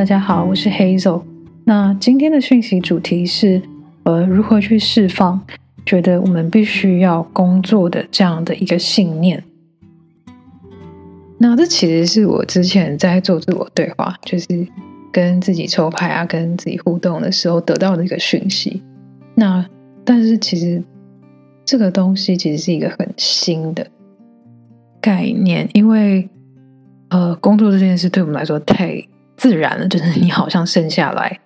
大家好，我是 Hazel。那今天的讯息主题是，呃，如何去释放觉得我们必须要工作的这样的一个信念。那这其实是我之前在做自我对话，就是跟自己抽牌啊，跟自己互动的时候得到的一个讯息。那但是其实这个东西其实是一个很新的概念，因为呃，工作这件事对我们来说太。自然了，就是你好像生下来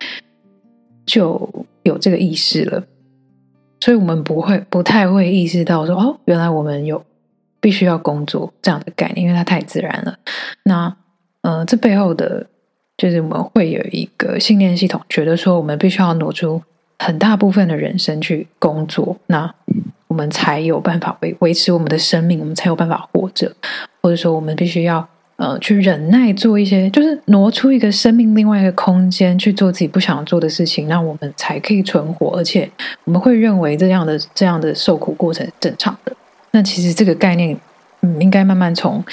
就有这个意识了，所以我们不会不太会意识到说哦，原来我们有必须要工作这样的概念，因为它太自然了。那呃，这背后的就是我们会有一个信念系统，觉得说我们必须要挪出很大部分的人生去工作，那我们才有办法维维持我们的生命，我们才有办法活着，或者说我们必须要。呃，去忍耐做一些，就是挪出一个生命另外一个空间去做自己不想做的事情，那我们才可以存活。而且我们会认为这样的这样的受苦过程是正常的。那其实这个概念，嗯，应该慢慢从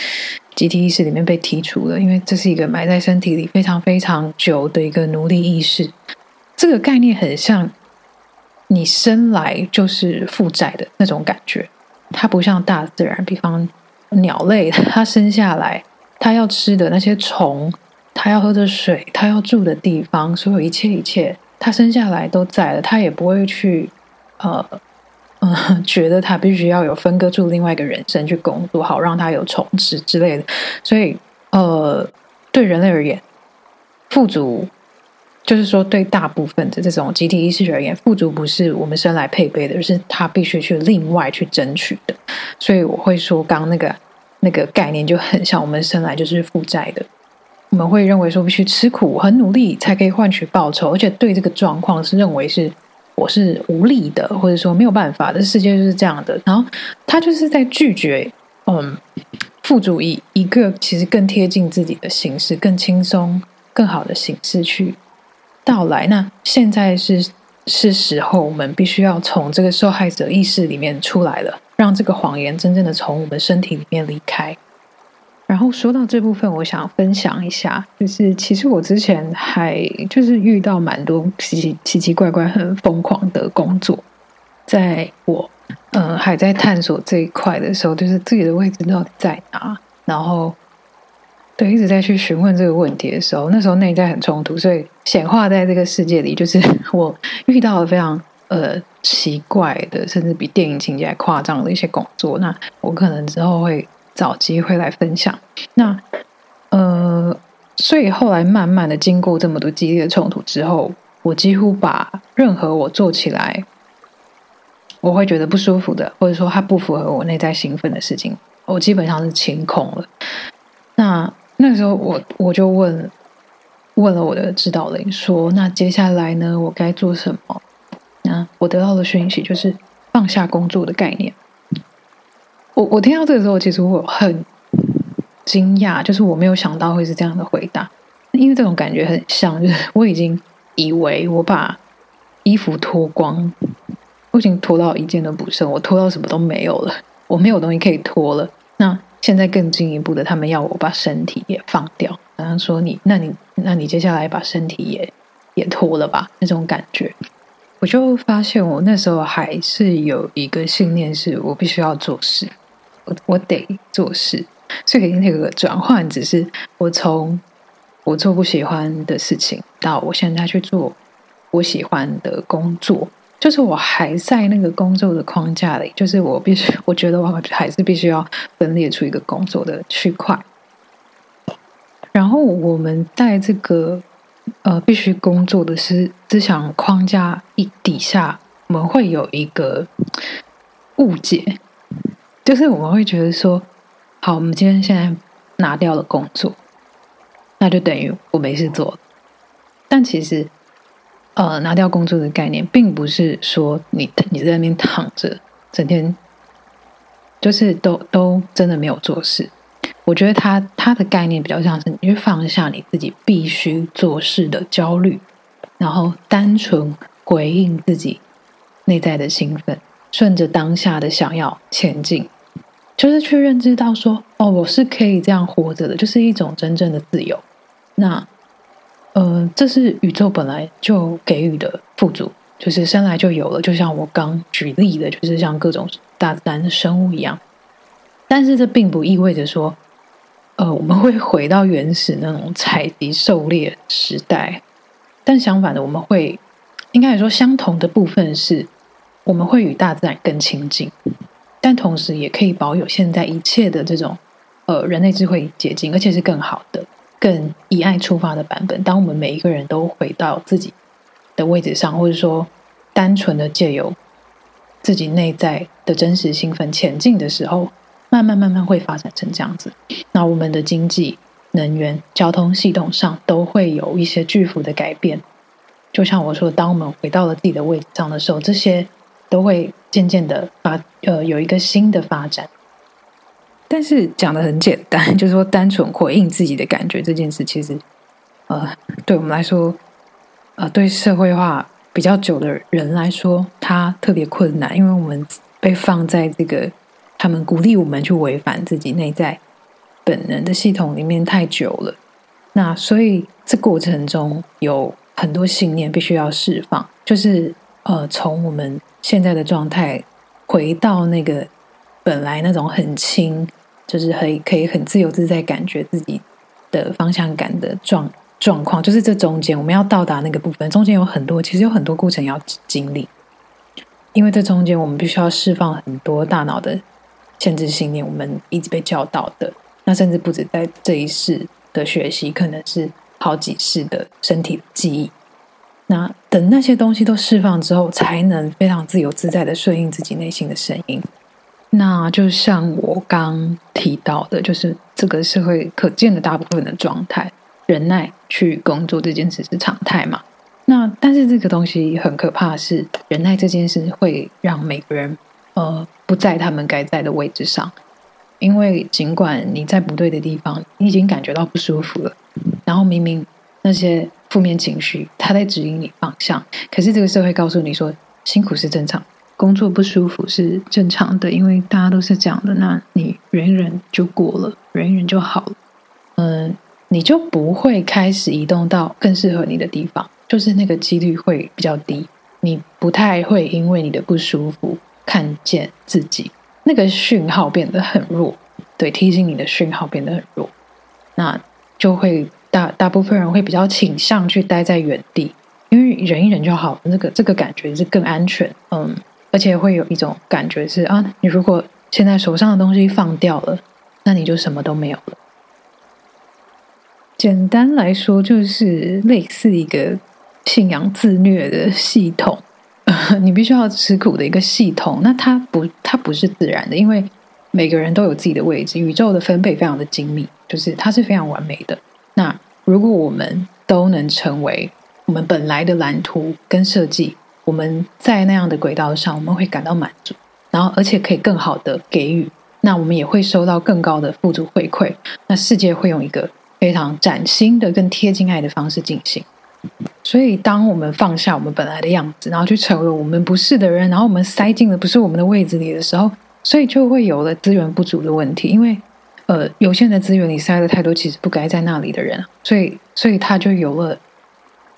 集体意识里面被剔除了，因为这是一个埋在身体里非常非常久的一个奴隶意识。这个概念很像你生来就是负债的那种感觉，它不像大自然，比方鸟类，它生下来。他要吃的那些虫，他要喝的水，他要住的地方，所有一切一切，他生下来都在了，他也不会去，呃，嗯，觉得他必须要有分割出另外一个人生去工作，好让他有虫吃之类的。所以，呃，对人类而言，富足就是说对大部分的这种集体意识而言，富足不是我们生来配备的，而是他必须去另外去争取的。所以我会说，刚那个。那个概念就很像我们生来就是负债的，我们会认为说必须吃苦、很努力才可以换取报酬，而且对这个状况是认为是我是无力的，或者说没有办法的世界就是这样的。然后他就是在拒绝，嗯，富主以一个其实更贴近自己的形式、更轻松、更好的形式去到来。那现在是是时候，我们必须要从这个受害者意识里面出来了。让这个谎言真正的从我们身体里面离开。然后说到这部分，我想分享一下，就是其实我之前还就是遇到蛮多奇奇奇奇怪怪、很疯狂的工作，在我嗯还在探索这一块的时候，就是自己的位置到底在哪，然后对一直在去询问这个问题的时候，那时候内在很冲突，所以显化在这个世界里，就是我 遇到了非常。呃，奇怪的，甚至比电影情节还夸张的一些工作，那我可能之后会找机会来分享。那呃，所以后来慢慢的经过这么多激烈的冲突之后，我几乎把任何我做起来我会觉得不舒服的，或者说它不符合我内在兴奋的事情，我基本上是清空了。那那时候我我就问问了我的指导灵说：“那接下来呢，我该做什么？”我得到的讯息就是放下工作的概念。我我听到这个时候，其实我很惊讶，就是我没有想到会是这样的回答，因为这种感觉很像，就是 我已经以为我把衣服脱光，我已经脱到一件都不剩，我脱到什么都没有了，我没有东西可以脱了。那现在更进一步的，他们要我把身体也放掉，然后说你，那你，那你接下来把身体也也脱了吧，那种感觉。我就发现，我那时候还是有一个信念，是我必须要做事，我我得做事。所以那个转换，只是我从我做不喜欢的事情，到我现在去做我喜欢的工作，就是我还在那个工作的框架里，就是我必须，我觉得我还是必须要分裂出一个工作的区块。然后我们在这个。呃，必须工作的是思想框架一底下，我们会有一个误解，就是我们会觉得说，好，我们今天现在拿掉了工作，那就等于我没事做。但其实，呃，拿掉工作的概念，并不是说你你在那边躺着，整天就是都都真的没有做事。我觉得它它的概念比较像是，你去放下你自己必须做事的焦虑，然后单纯回应自己内在的兴奋，顺着当下的想要前进，就是去认知到说，哦，我是可以这样活着的，就是一种真正的自由。那呃，这是宇宙本来就给予的富足，就是生来就有了。就像我刚举例的，就是像各种大自然的生物一样。但是这并不意味着说，呃，我们会回到原始那种采集狩猎时代。但相反的，我们会应该来说相同的部分是，我们会与大自然更亲近，但同时也可以保有现在一切的这种呃人类智慧结晶，而且是更好的。更以爱出发的版本。当我们每一个人都回到自己的位置上，或者说单纯的借由自己内在的真实兴奋前进的时候，慢慢慢慢会发展成这样子。那我们的经济、能源、交通系统上都会有一些巨幅的改变。就像我说，当我们回到了自己的位置上的时候，这些都会渐渐的发呃有一个新的发展。但是讲的很简单，就是说单纯回应自己的感觉这件事，其实呃，对我们来说，呃，对社会化比较久的人来说，它特别困难，因为我们被放在这个他们鼓励我们去违反自己内在本能的系统里面太久了。那所以这过程中有很多信念必须要释放，就是呃，从我们现在的状态回到那个本来那种很轻。就是很可以很自由自在感觉自己的方向感的状状况，就是这中间我们要到达那个部分，中间有很多其实有很多过程要经历，因为这中间我们必须要释放很多大脑的限制信念，我们一直被教导的，那甚至不止在这一世的学习，可能是好几世的身体记忆。那等那些东西都释放之后，才能非常自由自在的顺应自己内心的声音。那就像我刚提到的，就是这个社会可见的大部分的状态，忍耐去工作这件事是常态嘛？那但是这个东西很可怕，是忍耐这件事会让每个人呃不在他们该在的位置上，因为尽管你在不对的地方，你已经感觉到不舒服了，然后明明那些负面情绪它在指引你方向，可是这个社会告诉你说辛苦是正常。工作不舒服是正常的，因为大家都是这样的。那你忍一忍就过了，忍一忍就好了。嗯，你就不会开始移动到更适合你的地方，就是那个几率会比较低。你不太会因为你的不舒服看见自己那个讯号变得很弱，对，提醒你的讯号变得很弱，那就会大大部分人会比较倾向去待在原地，因为忍一忍就好，那个这个感觉是更安全。嗯。而且会有一种感觉是啊，你如果现在手上的东西放掉了，那你就什么都没有了。简单来说，就是类似一个信仰自虐的系统，你必须要吃苦的一个系统。那它不，它不是自然的，因为每个人都有自己的位置，宇宙的分配非常的精密，就是它是非常完美的。那如果我们都能成为我们本来的蓝图跟设计。我们在那样的轨道上，我们会感到满足，然后而且可以更好的给予，那我们也会收到更高的富足回馈。那世界会用一个非常崭新的、更贴近爱的方式进行。所以，当我们放下我们本来的样子，然后去成为我们不是的人，然后我们塞进了不是我们的位置里的时候，所以就会有了资源不足的问题。因为，呃，有限的资源你塞了太多，其实不该在那里的人，所以，所以他就有了。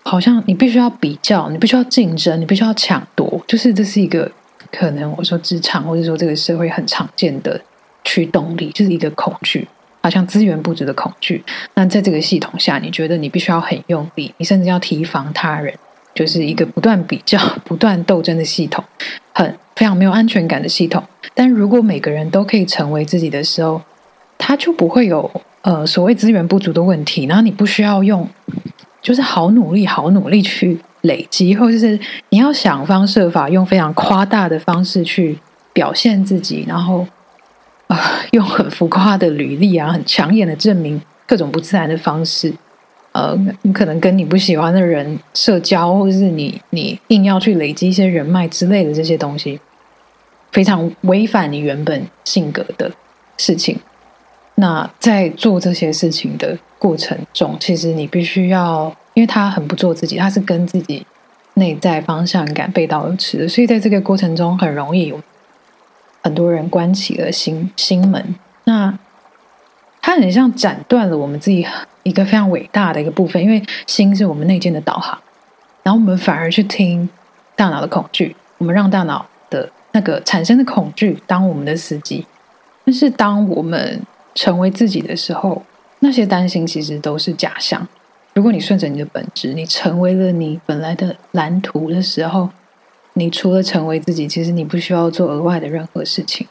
好像你必须要比较，你必须要竞争，你必须要抢夺，就是这是一个可能我说职场或者说这个社会很常见的驱动力，就是一个恐惧，好像资源不足的恐惧。那在这个系统下，你觉得你必须要很用力，你甚至要提防他人，就是一个不断比较、不断斗争的系统，很非常没有安全感的系统。但如果每个人都可以成为自己的时候，他就不会有呃所谓资源不足的问题，然后你不需要用。就是好努力，好努力去累积，或者是你要想方设法用非常夸大的方式去表现自己，然后，用很浮夸的履历啊，很抢眼的证明各种不自然的方式，呃，你可能跟你不喜欢的人社交，或是你你硬要去累积一些人脉之类的这些东西，非常违反你原本性格的事情。那在做这些事情的过程中，其实你必须要，因为他很不做自己，他是跟自己内在方向感背道而驰的，所以在这个过程中很容易有很多人关起了心心门。那它很像斩断了我们自己一个非常伟大的一个部分，因为心是我们内建的导航，然后我们反而去听大脑的恐惧，我们让大脑的那个产生的恐惧当我们的司机。但是当我们成为自己的时候，那些担心其实都是假象。如果你顺着你的本质，你成为了你本来的蓝图的时候，你除了成为自己，其实你不需要做额外的任何事情。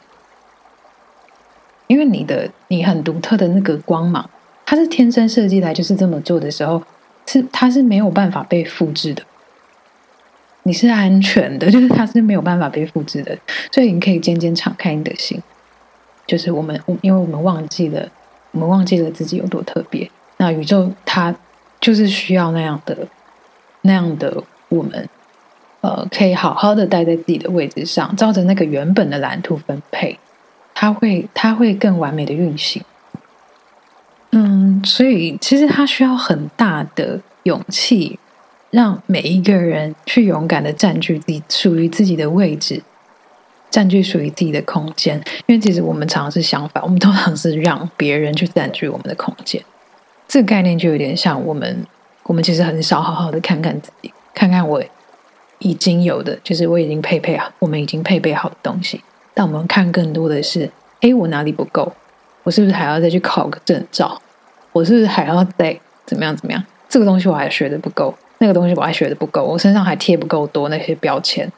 因为你的你很独特的那个光芒，它是天生设计来就是这么做的时候，是它是没有办法被复制的。你是安全的，就是它是没有办法被复制的，所以你可以渐渐敞开你的心。就是我们，因为我们忘记了，我们忘记了自己有多特别。那宇宙它就是需要那样的那样的我们，呃，可以好好的待在自己的位置上，照着那个原本的蓝图分配。它会，它会更完美的运行。嗯，所以其实它需要很大的勇气，让每一个人去勇敢的占据自己属于自己的位置，占据属于自己的空间。因为其实我们常常是相反，我们通常是让别人去占据我们的空间。这个概念就有点像我们，我们其实很少好好的看看自己，看看我已经有的，就是我已经配备好，我们已经配备好的东西。但我们看更多的是，哎，我哪里不够？我是不是还要再去考个证照？我是不是还要再怎么样怎么样？这个东西我还学的不够，那个东西我还学的不够，我身上还贴不够多那些标签，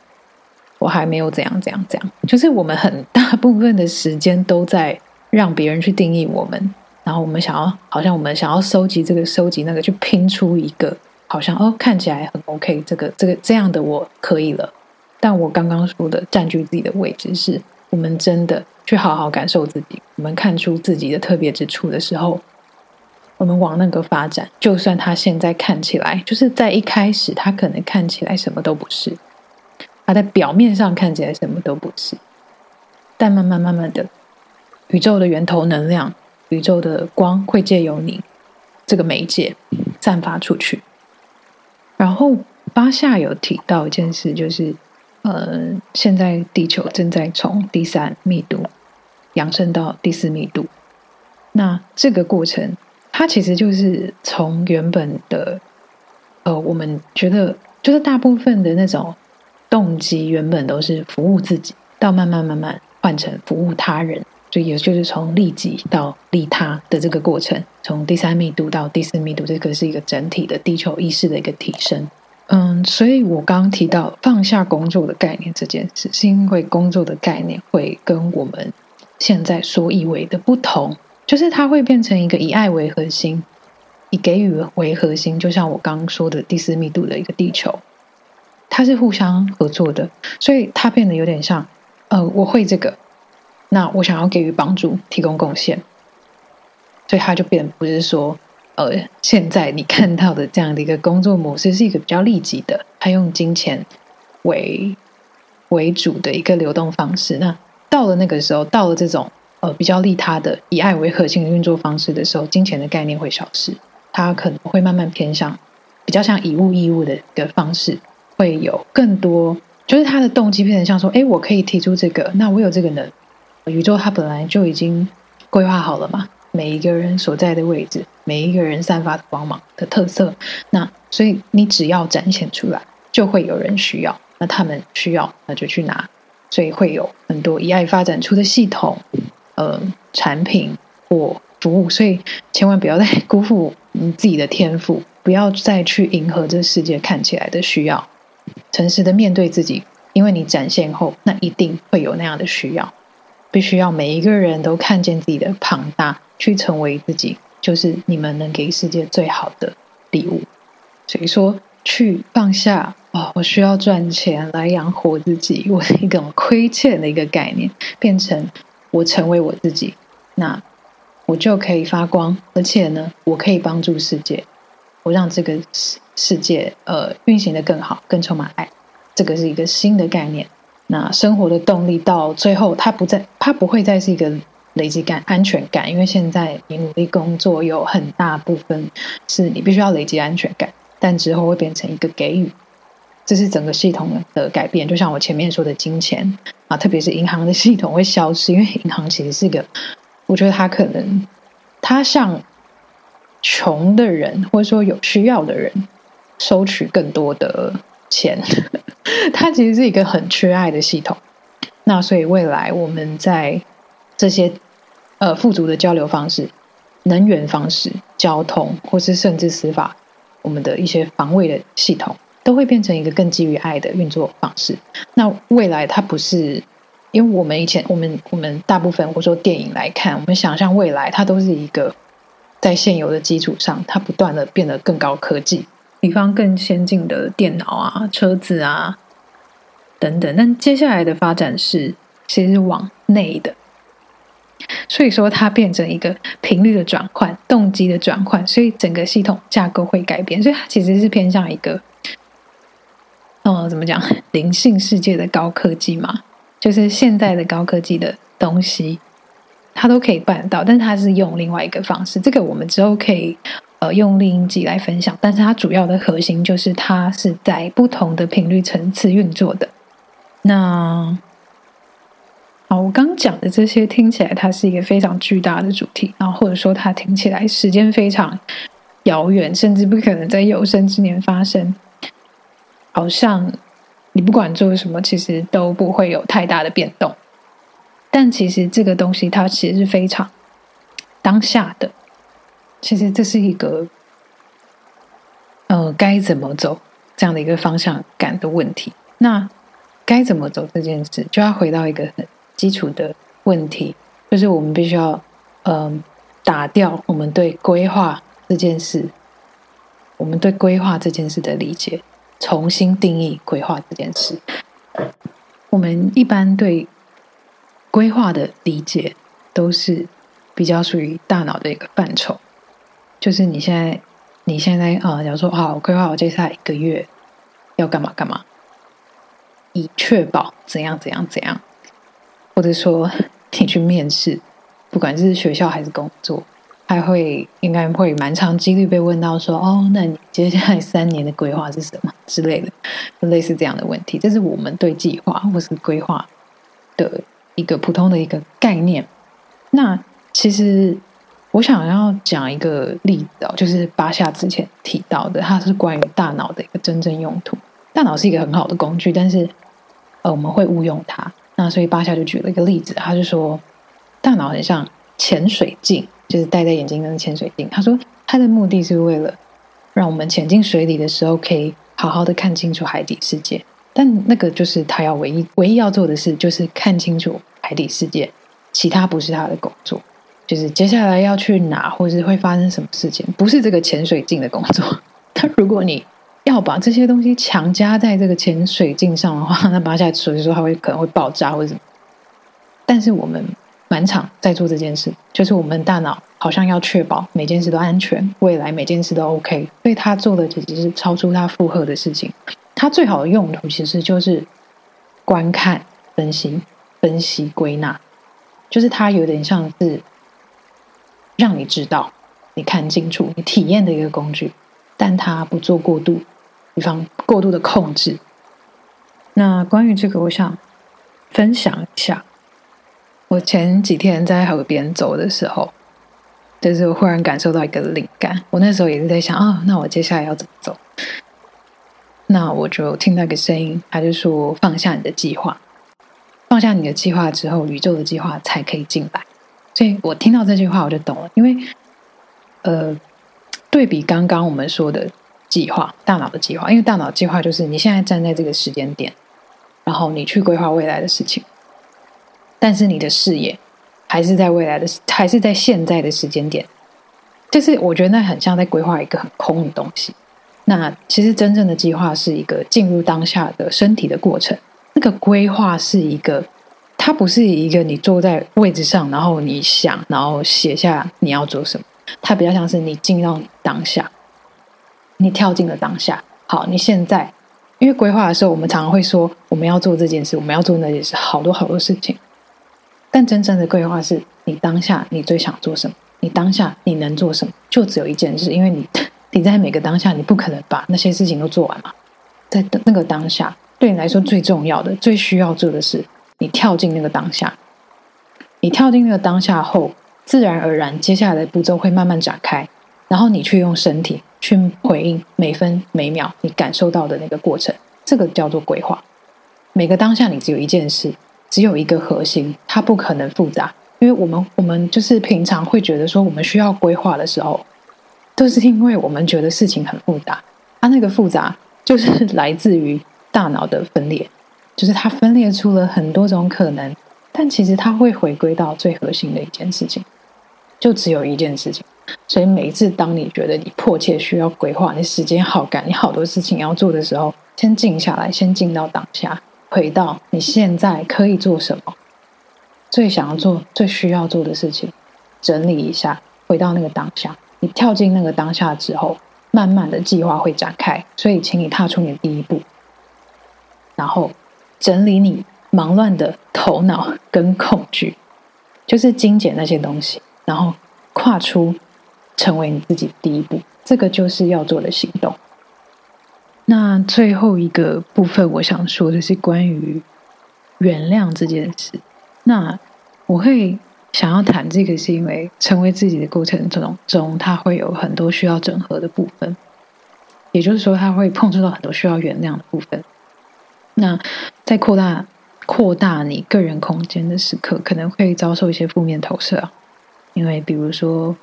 我还没有怎样怎样怎样。就是我们很大部分的时间都在让别人去定义我们，然后我们想要，好像我们想要收集这个、收集那个，去拼出一个好像哦看起来很 OK，这个、这个这样的我可以了。但我刚刚说的占据自己的位置，是我们真的去好好感受自己，我们看出自己的特别之处的时候，我们往那个发展。就算他现在看起来，就是在一开始，他可能看起来什么都不是，他在表面上看起来什么都不是，但慢慢慢慢的，宇宙的源头能量，宇宙的光会借由你这个媒介散发出去。然后巴夏有提到一件事，就是。呃，现在地球正在从第三密度扬升到第四密度。那这个过程，它其实就是从原本的呃，我们觉得就是大部分的那种动机，原本都是服务自己，到慢慢慢慢换成服务他人，就也就是从利己到利他的这个过程，从第三密度到第四密度，这个是一个整体的地球意识的一个提升。嗯，所以我刚刚提到放下工作的概念这件事，是因为工作的概念会跟我们现在所以为的不同，就是它会变成一个以爱为核心、以给予为核心，就像我刚刚说的第四密度的一个地球，它是互相合作的，所以它变得有点像，呃，我会这个，那我想要给予帮助、提供贡献，所以它就变不是说。呃，现在你看到的这样的一个工作模式是一个比较利己的，它用金钱为为主的一个流动方式。那到了那个时候，到了这种呃比较利他的、以爱为核心的运作方式的时候，金钱的概念会消失，它可能会慢慢偏向比较像以物易物的一个方式，会有更多，就是它的动机变成像说，哎，我可以提出这个，那我有这个能，宇宙它本来就已经规划好了嘛。每一个人所在的位置，每一个人散发的光芒的特色，那所以你只要展现出来，就会有人需要。那他们需要，那就去拿。所以会有很多以爱发展出的系统，呃，产品或服务。所以千万不要再辜负你自己的天赋，不要再去迎合这世界看起来的需要，诚实的面对自己，因为你展现后，那一定会有那样的需要。必须要每一个人都看见自己的庞大。去成为自己，就是你们能给世界最好的礼物。所以说，去放下哦，我需要赚钱来养活自己，我是一种亏欠的一个概念，变成我成为我自己，那我就可以发光，而且呢，我可以帮助世界，我让这个世世界呃运行的更好，更充满爱。这个是一个新的概念。那生活的动力到最后，它不再，它不会再是一个。累积感、安全感，因为现在你努力工作，有很大部分是你必须要累积安全感，但之后会变成一个给予，这是整个系统的改变。就像我前面说的金钱啊，特别是银行的系统会消失，因为银行其实是一个，我觉得它可能他向穷的人或者说有需要的人收取更多的钱，它其实是一个很缺爱的系统。那所以未来我们在这些呃富足的交流方式、能源方式、交通，或是甚至司法，我们的一些防卫的系统，都会变成一个更基于爱的运作方式。那未来它不是。因为我们以前，我们我们大部分，或者说电影来看，我们想象未来，它都是一个在现有的基础上，它不断的变得更高科技，比方更先进的电脑啊、车子啊等等。但接下来的发展是其实是往内的，所以说它变成一个频率的转换、动机的转换，所以整个系统架构会改变。所以它其实是偏向一个，哦，怎么讲，灵性世界的高科技嘛。就是现在的高科技的东西，它都可以办到，但它是用另外一个方式。这个我们之后可以呃用另一集来分享。但是它主要的核心就是它是在不同的频率层次运作的。那好，我刚讲的这些听起来它是一个非常巨大的主题，然后或者说它听起来时间非常遥远，甚至不可能在有生之年发生，好像。你不管做什么，其实都不会有太大的变动。但其实这个东西它其实是非常当下的。其实这是一个呃该怎么走这样的一个方向感的问题。那该怎么走这件事，就要回到一个很基础的问题，就是我们必须要嗯打掉我们对规划这件事，我们对规划这件事的理解。重新定义规划这件事，我们一般对规划的理解都是比较属于大脑的一个范畴。就是你现在，你现在啊，假如说啊，我规划我接下来一个月要干嘛干嘛，以确保怎样怎样怎样，或者说你去面试，不管是学校还是工作。还会应该会蛮长几率被问到说哦，那你接下来三年的规划是什么之类的，类似这样的问题。这是我们对计划或是规划的一个普通的一个概念。那其实我想要讲一个例子哦，就是巴夏之前提到的，它是关于大脑的一个真正用途。大脑是一个很好的工具，但是呃我们会误用它。那所以巴夏就举了一个例子，他就说大脑很像潜水镜。就是戴在眼睛的潜水镜。他说，他的目的是为了让我们潜进水里的时候，可以好好的看清楚海底世界。但那个就是他要唯一唯一要做的事，就是看清楚海底世界，其他不是他的工作。就是接下来要去哪，或者是会发生什么事情，不是这个潜水镜的工作。他如果你要把这些东西强加在这个潜水镜上的话，那拔下来所以说它会可能会爆炸或者什么。但是我们。满场在做这件事，就是我们大脑好像要确保每件事都安全，未来每件事都 OK，所以他做的其实是超出他负荷的事情。他最好的用途其实就是观看、分析、分析、归纳，就是他有点像是让你知道、你看清楚、你体验的一个工具，但它不做过度，比方过度的控制。那关于这个，我想分享一下。我前几天在河边走的时候，就是忽然感受到一个灵感。我那时候也是在想啊，那我接下来要怎么走？那我就听到个声音，他就说：“放下你的计划，放下你的计划之后，宇宙的计划才可以进来。”所以我听到这句话，我就懂了。因为，呃，对比刚刚我们说的计划，大脑的计划，因为大脑计划就是你现在站在这个时间点，然后你去规划未来的事情。但是你的视野还是在未来的，还是在现在的时间点，就是我觉得那很像在规划一个很空的东西。那其实真正的计划是一个进入当下的身体的过程。那个规划是一个，它不是一个你坐在位置上，然后你想，然后写下你要做什么。它比较像是你进到当下，你跳进了当下。好，你现在因为规划的时候，我们常常会说我们要做这件事，我们要做那件事，好多好多事情。但真正的规划是你当下你最想做什么？你当下你能做什么？就只有一件事，因为你你在每个当下，你不可能把那些事情都做完嘛。在那个当下，对你来说最重要的、最需要做的是，你跳进那个当下。你跳进那个当下后，自然而然接下来的步骤会慢慢展开，然后你去用身体去回应每分每秒你感受到的那个过程，这个叫做规划。每个当下你只有一件事，只有一个核心，它不可能复杂，因为我们我们就是平常会觉得说我们需要规划的时候，都是因为我们觉得事情很复杂，它那个复杂就是来自于大脑的分裂，就是它分裂出了很多种可能。但其实它会回归到最核心的一件事情，就只有一件事情。所以每一次当你觉得你迫切需要规划，你时间好赶，你好多事情要做的时候，先静下来，先静到当下，回到你现在可以做什么，最想要做、最需要做的事情，整理一下，回到那个当下。你跳进那个当下之后，慢慢的计划会展开。所以，请你踏出你的第一步，然后整理你。忙乱的头脑跟恐惧，就是精简那些东西，然后跨出成为你自己第一步，这个就是要做的行动。那最后一个部分，我想说的是关于原谅这件事。那我会想要谈这个，是因为成为自己的过程中中，它会有很多需要整合的部分，也就是说，它会碰触到很多需要原谅的部分。那在扩大。扩大你个人空间的时刻，可能会遭受一些负面投射，因为比如说，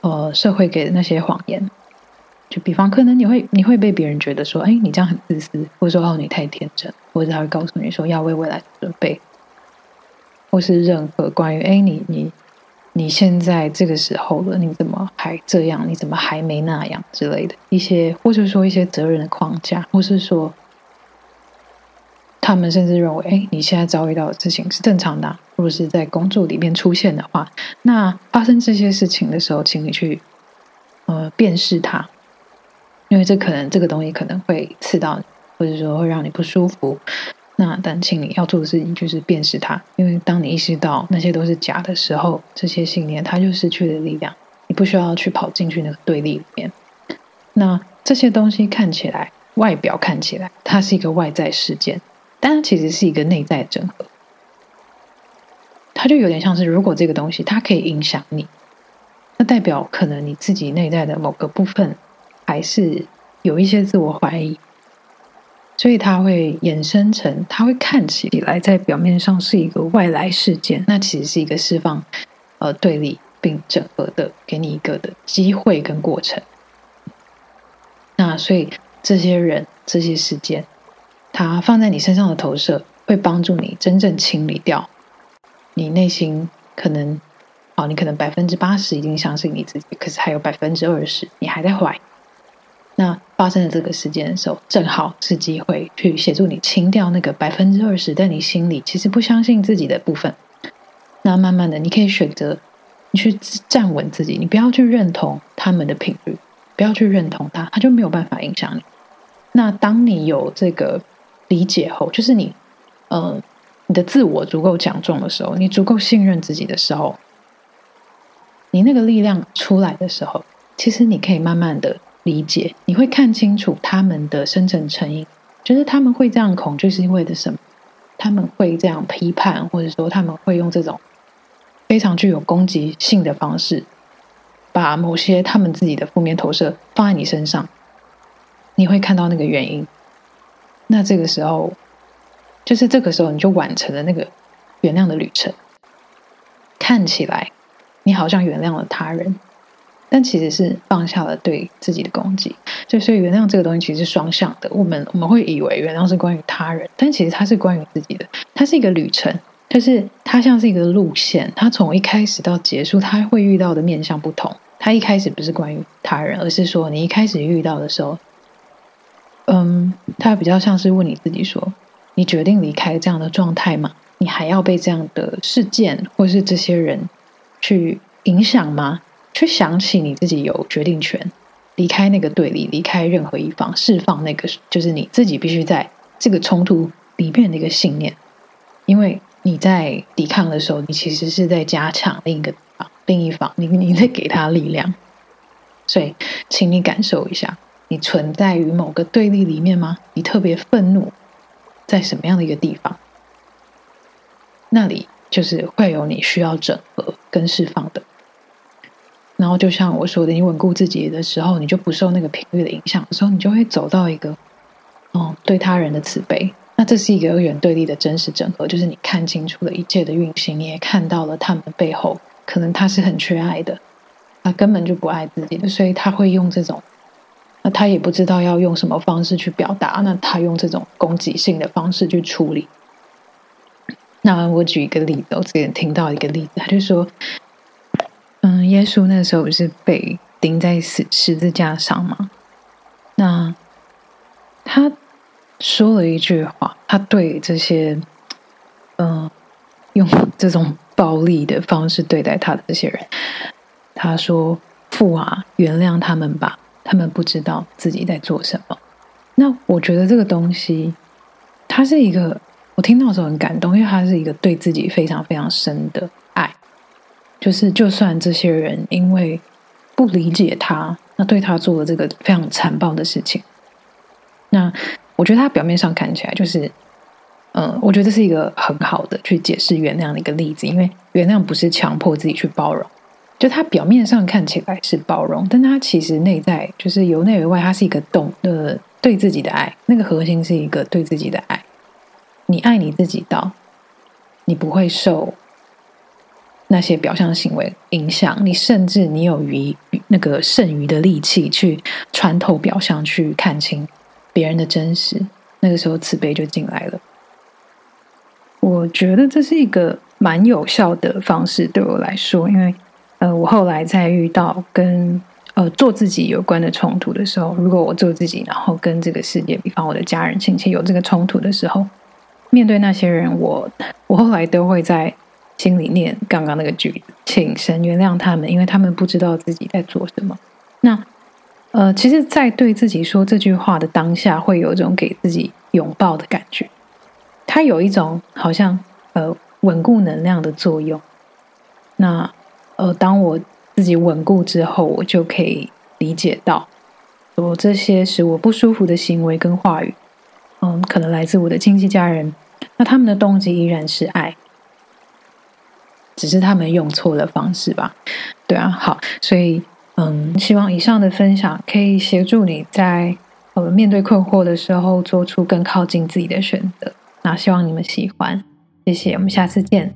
呃，社会给的那些谎言，就比方可能你会你会被别人觉得说，哎，你这样很自私，或者说哦你太天真，或者他会告诉你说要为未来准备，或是任何关于哎你你你现在这个时候了，你怎么还这样？你怎么还没那样之类的一些，或者说一些责任的框架，或是说。他们甚至认为，哎，你现在遭遇到的事情是正常的。如果是在工作里面出现的话，那发生这些事情的时候，请你去呃辨识它，因为这可能这个东西可能会刺到你，或者说会让你不舒服。那但请你要做的事情就是辨识它，因为当你意识到那些都是假的时候，这些信念它就失去了力量。你不需要去跑进去那个对立里面。那这些东西看起来，外表看起来，它是一个外在事件。但它其实是一个内在整合，它就有点像是，如果这个东西它可以影响你，那代表可能你自己内在的某个部分还是有一些自我怀疑，所以它会衍生成，它会看起来在表面上是一个外来事件，那其实是一个释放呃对立并整合的，给你一个的机会跟过程。那所以这些人这些事件。它放在你身上的投射，会帮助你真正清理掉你内心可能，哦，你可能百分之八十已经相信你自己，可是还有百分之二十你还在怀疑。那发生了这个事件的时候，正好是机会去协助你清掉那个百分之二十在你心里其实不相信自己的部分。那慢慢的，你可以选择你去站稳自己，你不要去认同他们的频率，不要去认同他，他就没有办法影响你。那当你有这个。理解后，就是你，呃，你的自我足够强壮的时候，你足够信任自己的时候，你那个力量出来的时候，其实你可以慢慢的理解，你会看清楚他们的深层成因，就是他们会这样恐惧是因为的什么？他们会这样批判，或者说他们会用这种非常具有攻击性的方式，把某些他们自己的负面投射放在你身上，你会看到那个原因。那这个时候，就是这个时候，你就完成了那个原谅的旅程。看起来你好像原谅了他人，但其实是放下了对自己的攻击。就所以，原谅这个东西其实是双向的。我们我们会以为原谅是关于他人，但其实它是关于自己的。它是一个旅程，就是它像是一个路线。它从一开始到结束，它会遇到的面向不同。它一开始不是关于他人，而是说你一开始遇到的时候。嗯，他比较像是问你自己说：“你决定离开这样的状态吗？你还要被这样的事件或是这些人去影响吗？去想起你自己有决定权，离开那个对立，离开任何一方，释放那个就是你自己必须在这个冲突里面的一个信念。因为你在抵抗的时候，你其实是在加强另一个方，另一方，你你在给他力量。所以，请你感受一下。”你存在于某个对立里面吗？你特别愤怒，在什么样的一个地方？那里就是会有你需要整合跟释放的。然后就像我说的，你稳固自己的时候，你就不受那个频率的影响的时候，你就会走到一个，哦，对他人的慈悲。那这是一个二元对立的真实整合，就是你看清楚了一切的运行，你也看到了他们背后可能他是很缺爱的，他根本就不爱自己，所以他会用这种，那他也不知道要用什么方式去表达，那他用这种攻击性的方式去处理。那我举一个例子，我之前听到一个例子，他就说。嗯，耶稣那时候不是被钉在十十字架上吗？那他说了一句话，他对这些嗯用这种暴力的方式对待他的这些人，他说：“父啊，原谅他们吧，他们不知道自己在做什么。”那我觉得这个东西，它是一个我听到的时候很感动，因为它是一个对自己非常非常深的爱。就是，就算这些人因为不理解他，那对他做了这个非常残暴的事情，那我觉得他表面上看起来就是，嗯，我觉得这是一个很好的去解释原谅的一个例子，因为原谅不是强迫自己去包容，就他表面上看起来是包容，但他其实内在就是由内而外，他是一个懂的对自己的爱，那个核心是一个对自己的爱，你爱你自己到你不会受。那些表象行为影响你，甚至你有余那个剩余的力气去穿透表象，去看清别人的真实。那个时候，慈悲就进来了。我觉得这是一个蛮有效的方式，对我来说，因为呃，我后来在遇到跟呃做自己有关的冲突的时候，如果我做自己，然后跟这个世界，比方我的家人、亲戚有这个冲突的时候，面对那些人，我我后来都会在。心里念刚刚那个句子，请神原谅他们，因为他们不知道自己在做什么。那呃，其实，在对自己说这句话的当下，会有一种给自己拥抱的感觉。它有一种好像呃稳固能量的作用。那呃，当我自己稳固之后，我就可以理解到，我这些使我不舒服的行为跟话语，嗯，可能来自我的亲戚家人。那他们的动机依然是爱。只是他们用错了方式吧，对啊，好，所以嗯，希望以上的分享可以协助你在呃面对困惑的时候，做出更靠近自己的选择。那希望你们喜欢，谢谢，我们下次见。